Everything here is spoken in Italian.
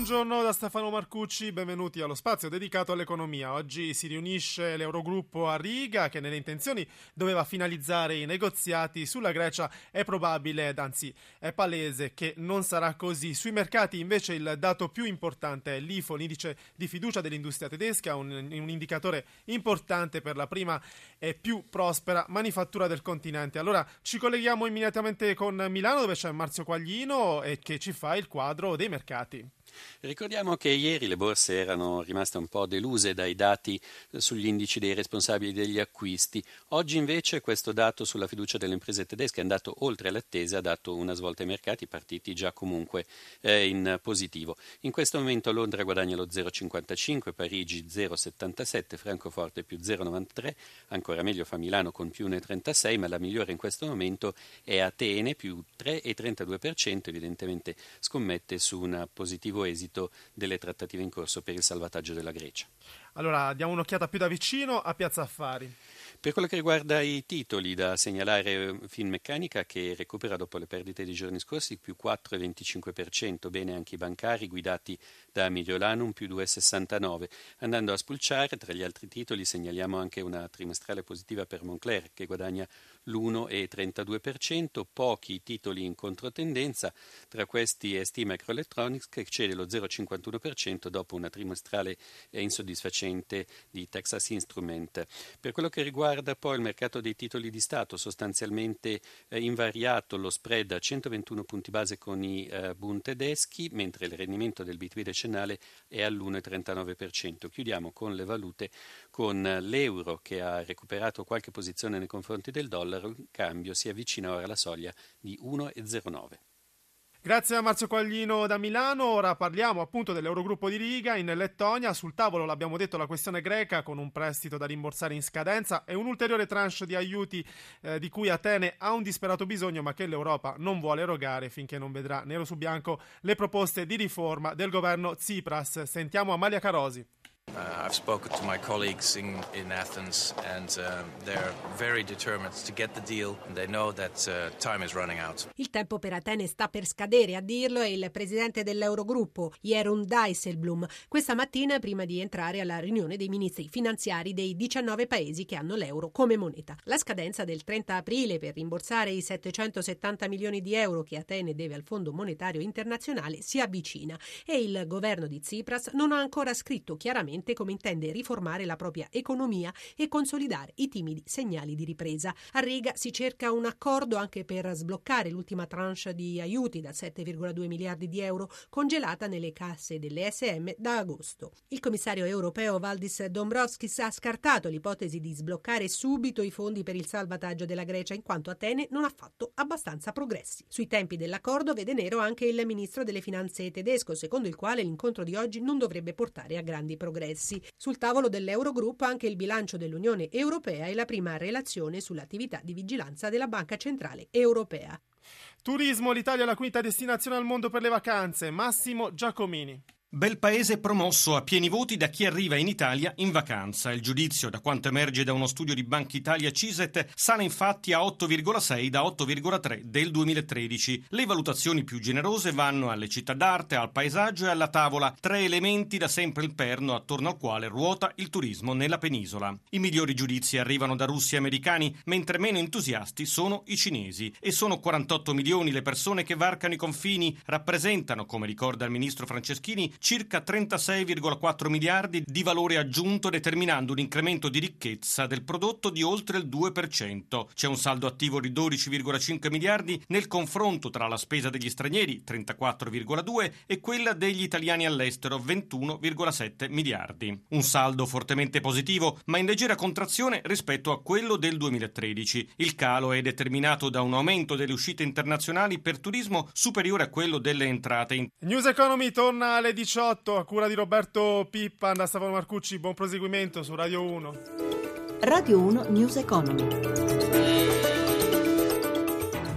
Buongiorno da Stefano Marcucci, benvenuti allo spazio dedicato all'economia. Oggi si riunisce l'Eurogruppo a Riga che nelle intenzioni doveva finalizzare i negoziati sulla Grecia. È probabile, anzi è palese, che non sarà così. Sui mercati invece il dato più importante è l'IFO, l'indice di fiducia dell'industria tedesca, un, un indicatore importante per la prima e più prospera manifattura del continente. Allora ci colleghiamo immediatamente con Milano dove c'è Marzio Quaglino e che ci fa il quadro dei mercati. Ricordiamo che ieri le borse erano rimaste un po' deluse dai dati sugli indici dei responsabili degli acquisti. Oggi invece questo dato sulla fiducia delle imprese tedesche è andato oltre l'attesa, ha dato una svolta ai mercati, partiti già comunque eh, in positivo. In questo momento Londra guadagna lo 0,55, Parigi 0,77, Francoforte più 0,93, ancora meglio fa Milano con più 1,36, ma la migliore in questo momento è Atene più 3,32%, evidentemente scommette su un positivo esito delle trattative in corso per il salvataggio della Grecia. Allora, diamo un'occhiata più da vicino a Piazza Affari. Per quello che riguarda i titoli, da segnalare Finmeccanica che recupera dopo le perdite dei giorni scorsi più 4,25%, bene anche i bancari guidati da Mediolanum più 2,69%. Andando a spulciare, tra gli altri titoli segnaliamo anche una trimestrale positiva per Moncler che guadagna l'1,32%, pochi titoli in controtendenza, tra questi ST Microelectronics che cede lo 0,51% dopo una trimestrale insoddisfacente di Texas Instrument. Per quello che riguarda poi il mercato dei titoli di Stato, sostanzialmente eh, invariato lo spread a 121 punti base con i eh, Bund tedeschi, mentre il rendimento del BTP decennale è all'1,39%. Chiudiamo con le valute, con l'euro che ha recuperato qualche posizione nei confronti del dollaro in cambio si avvicina ora alla soglia di 1,09. Grazie a Marzio Quaglino da Milano. Ora parliamo appunto dell'Eurogruppo di Riga in Lettonia. Sul tavolo l'abbiamo detto la questione greca con un prestito da rimborsare in scadenza e un ulteriore tranche di aiuti eh, di cui Atene ha un disperato bisogno ma che l'Europa non vuole erogare finché non vedrà nero su bianco le proposte di riforma del governo Tsipras. Sentiamo Amalia Carosi. Uh, I've spoken to my colleagues in, in Athens, and uh, they're very determined to get the deal, they know that uh, time is running out. Il tempo per Atene sta per scadere, a dirlo è il presidente dell'Eurogruppo, Jeroen Dijsselbloem, questa mattina prima di entrare alla riunione dei ministri finanziari dei 19 paesi che hanno l'euro come moneta. La scadenza del 30 aprile per rimborsare i 770 milioni di euro che Atene deve al Fondo Monetario Internazionale si avvicina e il governo di Tsipras non ha ancora scritto chiaramente chiaramente come intende riformare la propria economia e consolidare i timidi segnali di ripresa. A Riga si cerca un accordo anche per sbloccare l'ultima tranche di aiuti da 7,2 miliardi di euro congelata nelle casse delle SM da agosto. Il commissario europeo Valdis Dombrovskis ha scartato l'ipotesi di sbloccare subito i fondi per il salvataggio della Grecia in quanto Atene non ha fatto abbastanza progressi. Sui tempi dell'accordo vede nero anche il ministro delle finanze tedesco, secondo il quale l'incontro di oggi non dovrebbe portare a grandi progressi interessi. Sul tavolo dell'Eurogruppo anche il bilancio dell'Unione Europea e la prima relazione sull'attività di vigilanza della Banca Centrale Europea. Turismo, l'Italia è la quinta destinazione al mondo per le vacanze. Massimo Giacomini. Bel paese promosso a pieni voti da chi arriva in Italia in vacanza. Il giudizio, da quanto emerge da uno studio di Banca Italia Ciset, sale infatti a 8,6 da 8,3 del 2013. Le valutazioni più generose vanno alle città d'arte, al paesaggio e alla tavola, tre elementi da sempre il perno attorno al quale ruota il turismo nella penisola. I migliori giudizi arrivano da russi e americani, mentre meno entusiasti sono i cinesi. E sono 48 milioni le persone che varcano i confini, rappresentano, come ricorda il ministro Franceschini, circa 36,4 miliardi di valore aggiunto determinando un incremento di ricchezza del prodotto di oltre il 2%. C'è un saldo attivo di 12,5 miliardi nel confronto tra la spesa degli stranieri 34,2 e quella degli italiani all'estero 21,7 miliardi. Un saldo fortemente positivo ma in leggera contrazione rispetto a quello del 2013. Il calo è determinato da un aumento delle uscite internazionali per turismo superiore a quello delle entrate. News Economy torna alle 18 18 a cura di Roberto Pippa, da Stefano Marcucci, buon proseguimento su Radio 1. Radio 1 News Economy.